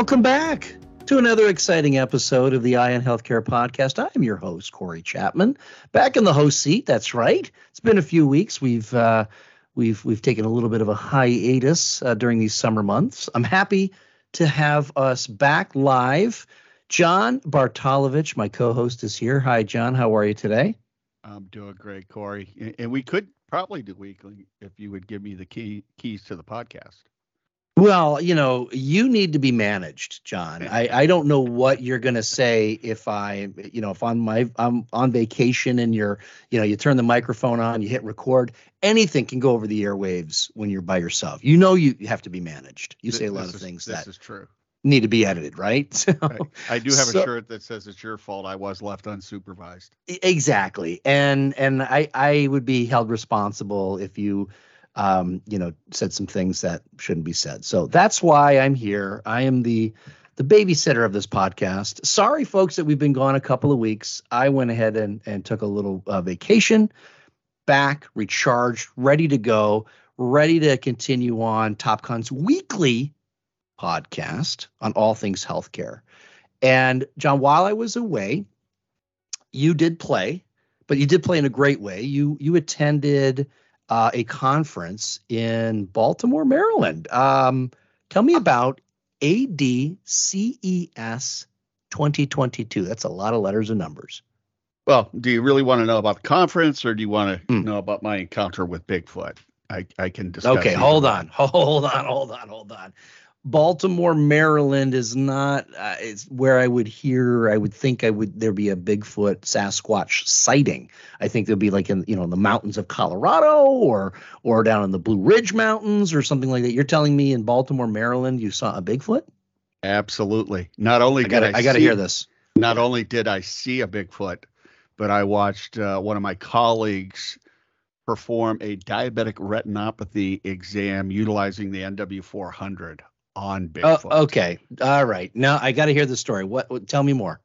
Welcome back to another exciting episode of the Eye On Healthcare Podcast. I am your host, Corey Chapman, back in the host seat. That's right. It's been a few weeks. We've uh, we've we've taken a little bit of a hiatus uh, during these summer months. I'm happy to have us back live. John Bartolovich, my co-host, is here. Hi, John. How are you today? I'm doing great, Corey. And we could probably do weekly if you would give me the key keys to the podcast. Well, you know, you need to be managed, John. I, I don't know what you're going to say if I, you know, if I'm my I'm on vacation and you're, you know, you turn the microphone on, you hit record, anything can go over the airwaves when you're by yourself. You know, you have to be managed. You say a lot this of things is, that is true. need to be edited, right? So, right. I do have so, a shirt that says it's your fault. I was left unsupervised. Exactly, and and I I would be held responsible if you um, you know, said some things that shouldn't be said. So that's why I'm here. I am the the babysitter of this podcast. Sorry, folks, that we've been gone a couple of weeks. I went ahead and and took a little uh, vacation, back, recharged, ready to go, ready to continue on Top Topcon's weekly podcast on all things healthcare. And John, while I was away, you did play, but you did play in a great way. You you attended uh, a conference in Baltimore, Maryland. Um, tell me about ADCES 2022. That's a lot of letters and numbers. Well, do you really want to know about the conference or do you want to mm. know about my encounter with Bigfoot? I, I can discuss. Okay, hold on, hold on, hold on, hold on. Baltimore, Maryland is not uh, it's where I would hear I would think I would there be a Bigfoot Sasquatch sighting. I think there'd be like in you know in the mountains of Colorado or or down in the Blue Ridge Mountains or something like that. You're telling me in Baltimore, Maryland you saw a Bigfoot? Absolutely. Not only I got I, I got to hear this. Not only did I see a Bigfoot, but I watched uh, one of my colleagues perform a diabetic retinopathy exam utilizing the NW400 on Bigfoot. Oh, okay. All right. Now I got to hear the story. What, what, Tell me more.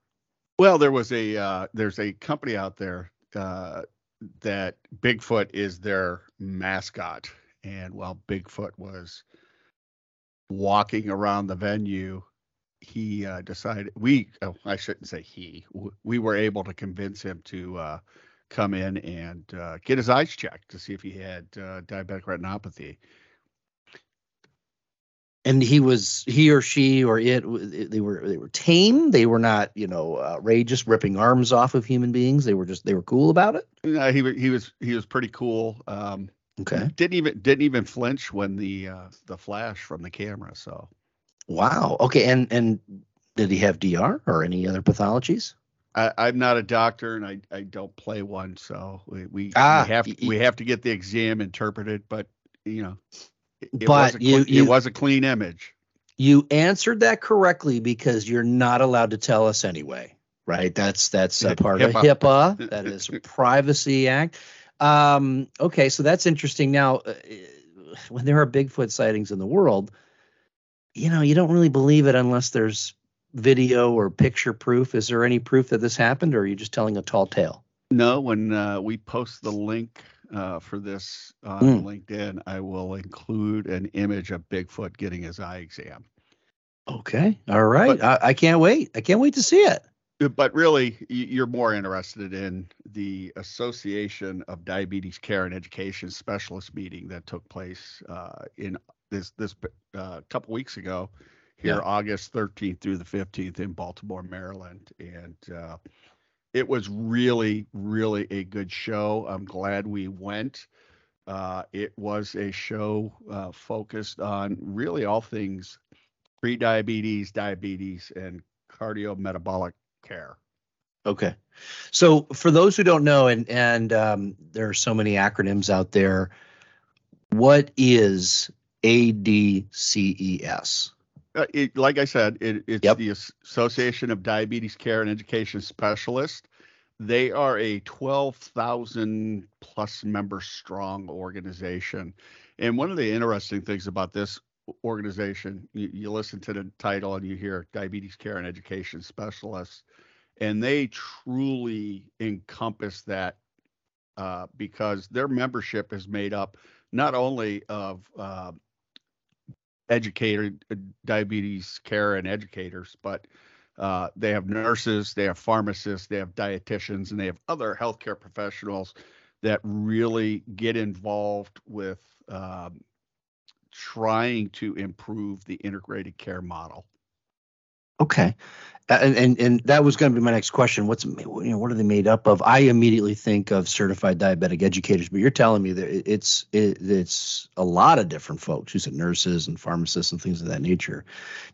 Well, there was a uh, there's a company out there uh, that Bigfoot is their mascot, and while Bigfoot was walking around the venue, he uh, decided we oh, I shouldn't say he we were able to convince him to uh, come in and uh, get his eyes checked to see if he had uh, diabetic retinopathy and he was he or she or it they were they were tame. They were not you know outrageous ripping arms off of human beings. They were just they were cool about it? Yeah he he was he was pretty cool. Um okay. didn't even didn't even flinch when the uh the flash from the camera so. Wow. Okay and and did he have dr or any other pathologies? I, I'm not a doctor and I, I don't play one, so we, we, ah, we have to, we have to get the exam interpreted. But you know, it but you, you, it was a clean image. You answered that correctly because you're not allowed to tell us anyway, right? That's that's a part HIPAA. of HIPAA. That is Privacy Act. Um, okay, so that's interesting. Now, uh, when there are Bigfoot sightings in the world, you know, you don't really believe it unless there's video or picture proof. Is there any proof that this happened, or are you just telling a tall tale? No, when uh, we post the link uh, for this on mm. LinkedIn, I will include an image of Bigfoot getting his eye exam. Okay. All right. But, I, I, can't wait. I can't wait to see it. Uh, but really, you're more interested in the Association of Diabetes Care and Education Specialist meeting that took place uh, in this this uh, couple weeks ago here, yeah. August 13th through the 15th in Baltimore, Maryland, and uh, it was really, really a good show. I'm glad we went. Uh, it was a show uh, focused on really all things pre-diabetes, diabetes, and cardiometabolic care. Okay, so for those who don't know, and and um, there are so many acronyms out there, what is ADCES? Uh, it, like I said, it, it's yep. the Association of Diabetes Care and Education Specialists. they are a 12,000 plus member strong organization. And one of the interesting things about this organization, you, you, listen to the title and you hear diabetes care and education specialists, and they truly encompass that uh, because their membership is made up not only of uh, educated uh, diabetes care and educators, but uh, they have nurses, they have pharmacists, they have dietitians, and they have other healthcare professionals that really get involved with um, trying to improve the integrated care model. Okay, and and, and that was going to be my next question. What's you know what are they made up of? I immediately think of certified diabetic educators, but you're telling me that it's it, it's a lot of different folks. You said nurses and pharmacists and things of that nature.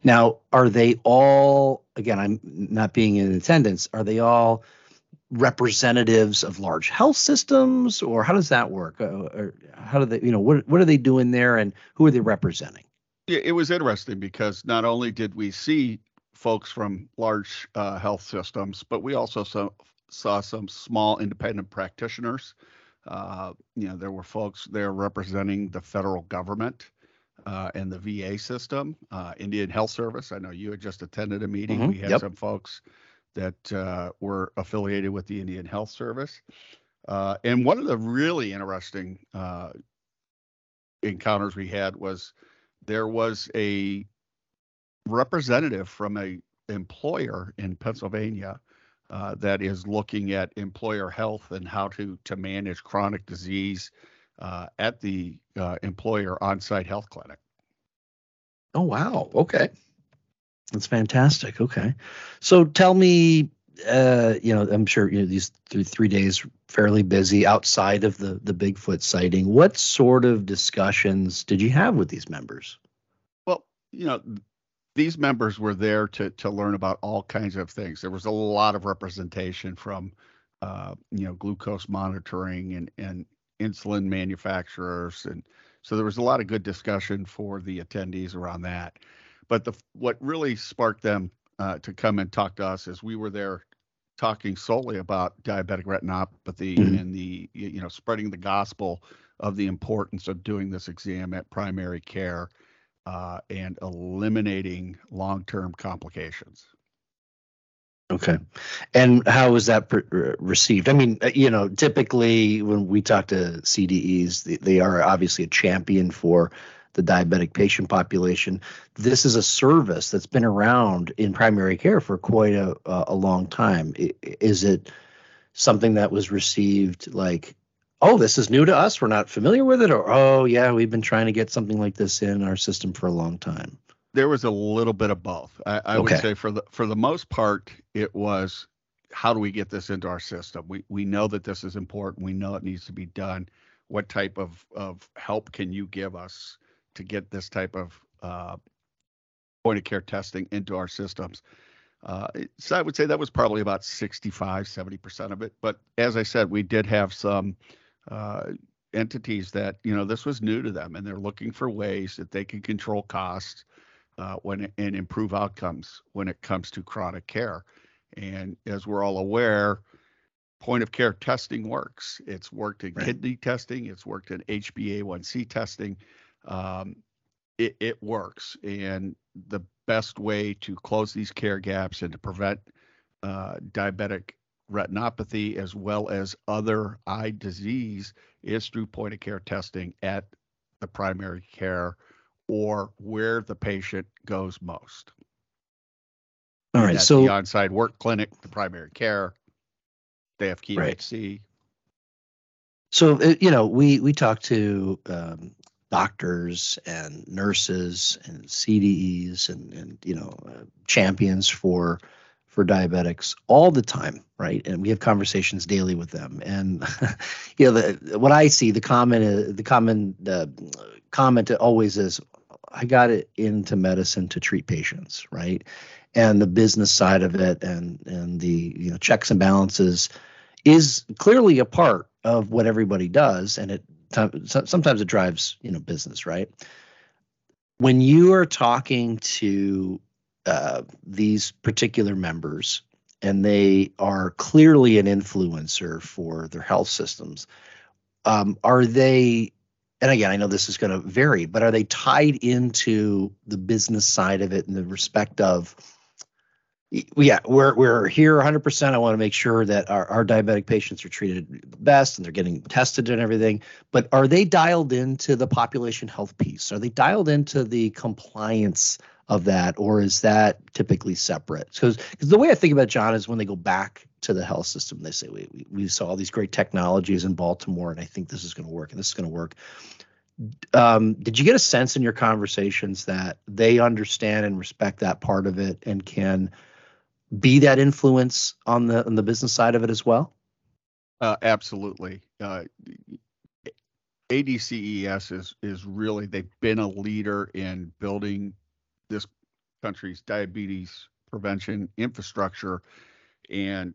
Now, are they all? Again, I'm not being in attendance. Are they all? representatives of large health systems or how does that work uh, or how do they you know what what are they doing there and who are they representing it was interesting because not only did we see folks from large uh, health systems, but we also saw, saw some small independent practitioners. Uh, you know, there were folks there representing the federal government uh, and the VA system, uh, Indian Health Service. I know you had just attended a meeting. Mm-hmm. We had yep. some folks that uh, were affiliated with the Indian Health Service. Uh, and one of the really interesting encounters we had was there was a representative from a employer in Pennsylvania uh, that is looking at employer health and how to to manage chronic disease uh, at the uh, employer on-site health clinic. Oh wow! Okay, that's fantastic. Okay, so tell me, uh, you know, I'm sure you know these three, three days fairly busy outside of the the Bigfoot sighting. What sort of discussions did you have with these members? Well, you know, these members were there to to learn about all kinds of things. There was a lot of representation from uh, you know glucose monitoring and and insulin manufacturers, and so there was a lot of good discussion for the attendees around that. But the what really sparked them uh, to come and talk to us is we were there talking solely about diabetic retinopathy mm-hmm. and the you know spreading the gospel of the importance of doing this exam at primary care uh, and eliminating long-term complications. Okay. And how was that per- received? I mean, uh, you know, typically when we talk to CDEs, they, they, are obviously a champion for the diabetic patient population. This is a service that's been around in primary care for quite a, a long time. Is it something that was received like oh, this is new to us. We're not familiar with it, or oh, yeah, we've been trying to get something like this in our system for a long time. There was a little bit of both. I, I okay. would say for the for the most part, it was how do we get this into our system? We we know that this is important. We know it needs to be done. What type of of help can you give us to get this type of uh, point of care testing into our systems? Uh, so I would say that was probably about 65, 70% of it. But as I said, we did have some uh, entities that you know this was new to them and they're looking for ways that they can control costs uh, when and improve outcomes when it comes to chronic care. And as we're all aware point of care testing works. It's worked in right. kidney testing. It's worked in hba1c testing. Um, it, it works. And the best way to close these care gaps and to prevent uh, diabetic retinopathy as well as other eye disease is through point of care testing at the primary care or where the patient goes most. All right, so the on-site work clinic, the primary care, they have key right. HC. So uh, you know, we we talk to um, doctors and nurses and CDEs and and you know uh, champions for for diabetics all the time, right? And we have conversations daily with them. And you know, the, what I see, the common, uh, the common the comment always is, "I got it into medicine to treat patients," right? And the business side of it, and and the you know checks and balances, is clearly a part of what everybody does, and it sometimes it drives you know business, right? When you are talking to uh, these particular members and they are clearly an influencer for their health systems. Um, are they? And again, I know this is going to vary, but are they tied into the business side of it in the respect of yeah, we're we're here 100%. I want to make sure that our, our diabetic patients are treated best and they're getting tested and everything. But are they dialed into the population health piece? Are they dialed into the compliance of that, or is that typically separate? Because the way I think about John is when they go back to the health system, they say we, we saw all these great technologies in Baltimore, and I think this is going to work, and this is going to work. Um, did you get a sense in your conversations that they understand and respect that part of it and can be that influence on the on the business side of it as well? Uh, absolutely. Uh, ADCES is is really they've been a leader in building country's diabetes prevention infrastructure, and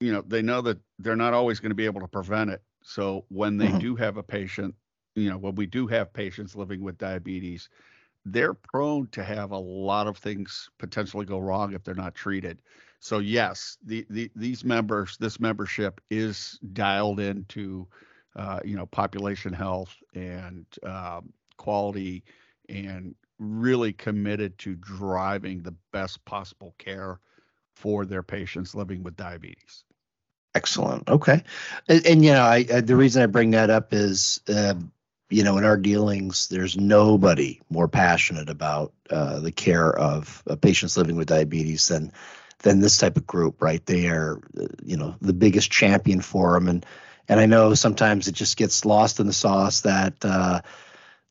you know they know that they're not always going to be able to prevent it. So when they mm-hmm. do have a patient, you know, when we do have patients living with diabetes, they're prone to have a lot of things potentially go wrong if they're not treated. So yes, the, the these members, this membership is dialed into, uh, you know, population health and um, quality, and really committed to driving the best possible care for their patients living with diabetes. Excellent. Okay, and, and you know, I, I, the reason I bring that up is. Uh, you know, in our dealings, there's nobody more passionate about uh, the care of uh, patients living with diabetes than than this type of group, right? They are, uh, you know, the biggest champion for them, and and I know sometimes it just gets lost in the sauce that uh,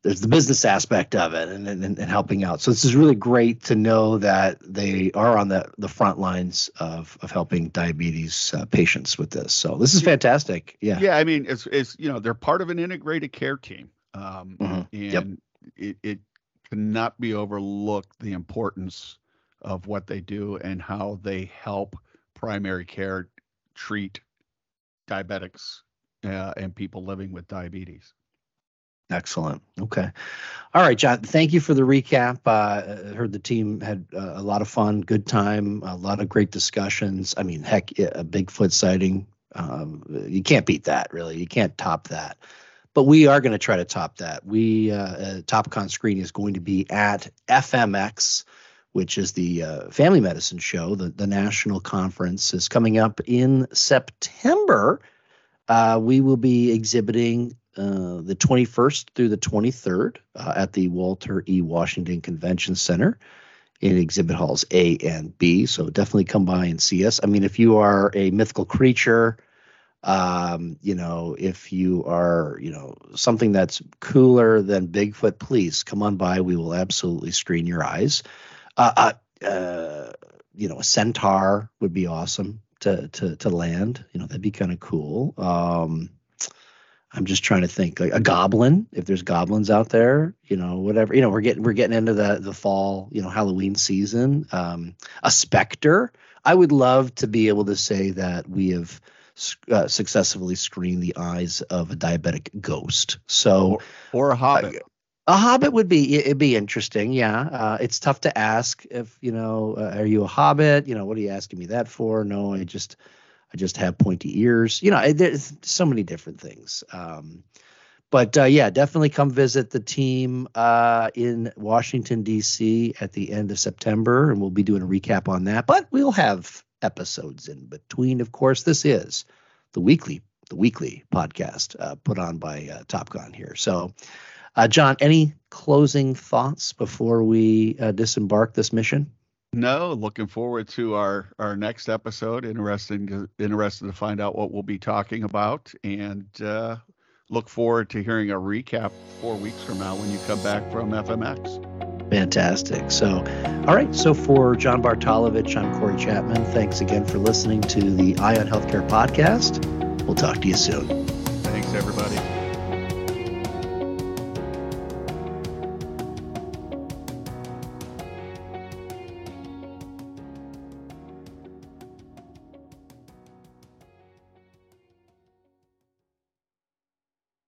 there's the business aspect of it and, and, and helping out. So this is really great to know that they are on the the front lines of of helping diabetes uh, patients with this. So this is fantastic. Yeah. Yeah, I mean, it's it's you know they're part of an integrated care team, um, mm-hmm. and yep. it, it cannot be overlooked the importance of what they do and how they help primary care treat diabetics uh, and people living with diabetes. Excellent. Okay. All right, John. Thank you for the recap. Uh, I heard the team had uh, a lot of fun, good time, a lot of great discussions. I mean, heck, a Bigfoot sighting. Um, you can't beat that, really. You can't top that. But we are going to try to top that. We uh, uh, Topcon screen is going to be at FMX, which is the uh, family medicine show. The the national conference is coming up in September. Uh, we will be exhibiting uh, the 21st through the 23rd uh, at the Walter E. Washington Convention Center in exhibit halls A and B. So definitely come by and see us. I mean, if you are a mythical creature, um, you know, if you are, you know, something that's cooler than Bigfoot, please come on by. We will absolutely screen your eyes. Uh, uh, uh you know, a centaur would be awesome to to to land. You know, that'd be kind of cool. Um, I'm just trying to think like a goblin, if there's goblins out there, you know, whatever. You know, we're getting we're getting into the the fall, you know, Halloween season. Um, a specter. I would love to be able to say that we have uh, successfully screened the eyes of a diabetic ghost. So, or, or a hobbit. Uh, a hobbit would be it'd be interesting. Yeah, uh, it's tough to ask if you know, uh, are you a hobbit? You know, what are you asking me that for? No, I just I just have pointy ears. You know, there's so many different things. Um, but uh, yeah, definitely come visit the team uh, in Washington D.C. at the end of September, and we'll be doing a recap on that. But we'll have episodes in between. Of course, this is the weekly the weekly podcast uh, put on by uh, Topcon here. So, uh, John, any closing thoughts before we uh, disembark this mission? No, looking forward to our our next episode. Interesting, interested to find out what we'll be talking about, and uh, look forward to hearing a recap four weeks from now when you come back from FMX. Fantastic. So, all right. So for John Bartolovich, I'm Corey Chapman. Thanks again for listening to the Eye on Healthcare podcast. We'll talk to you soon. Thanks, everybody.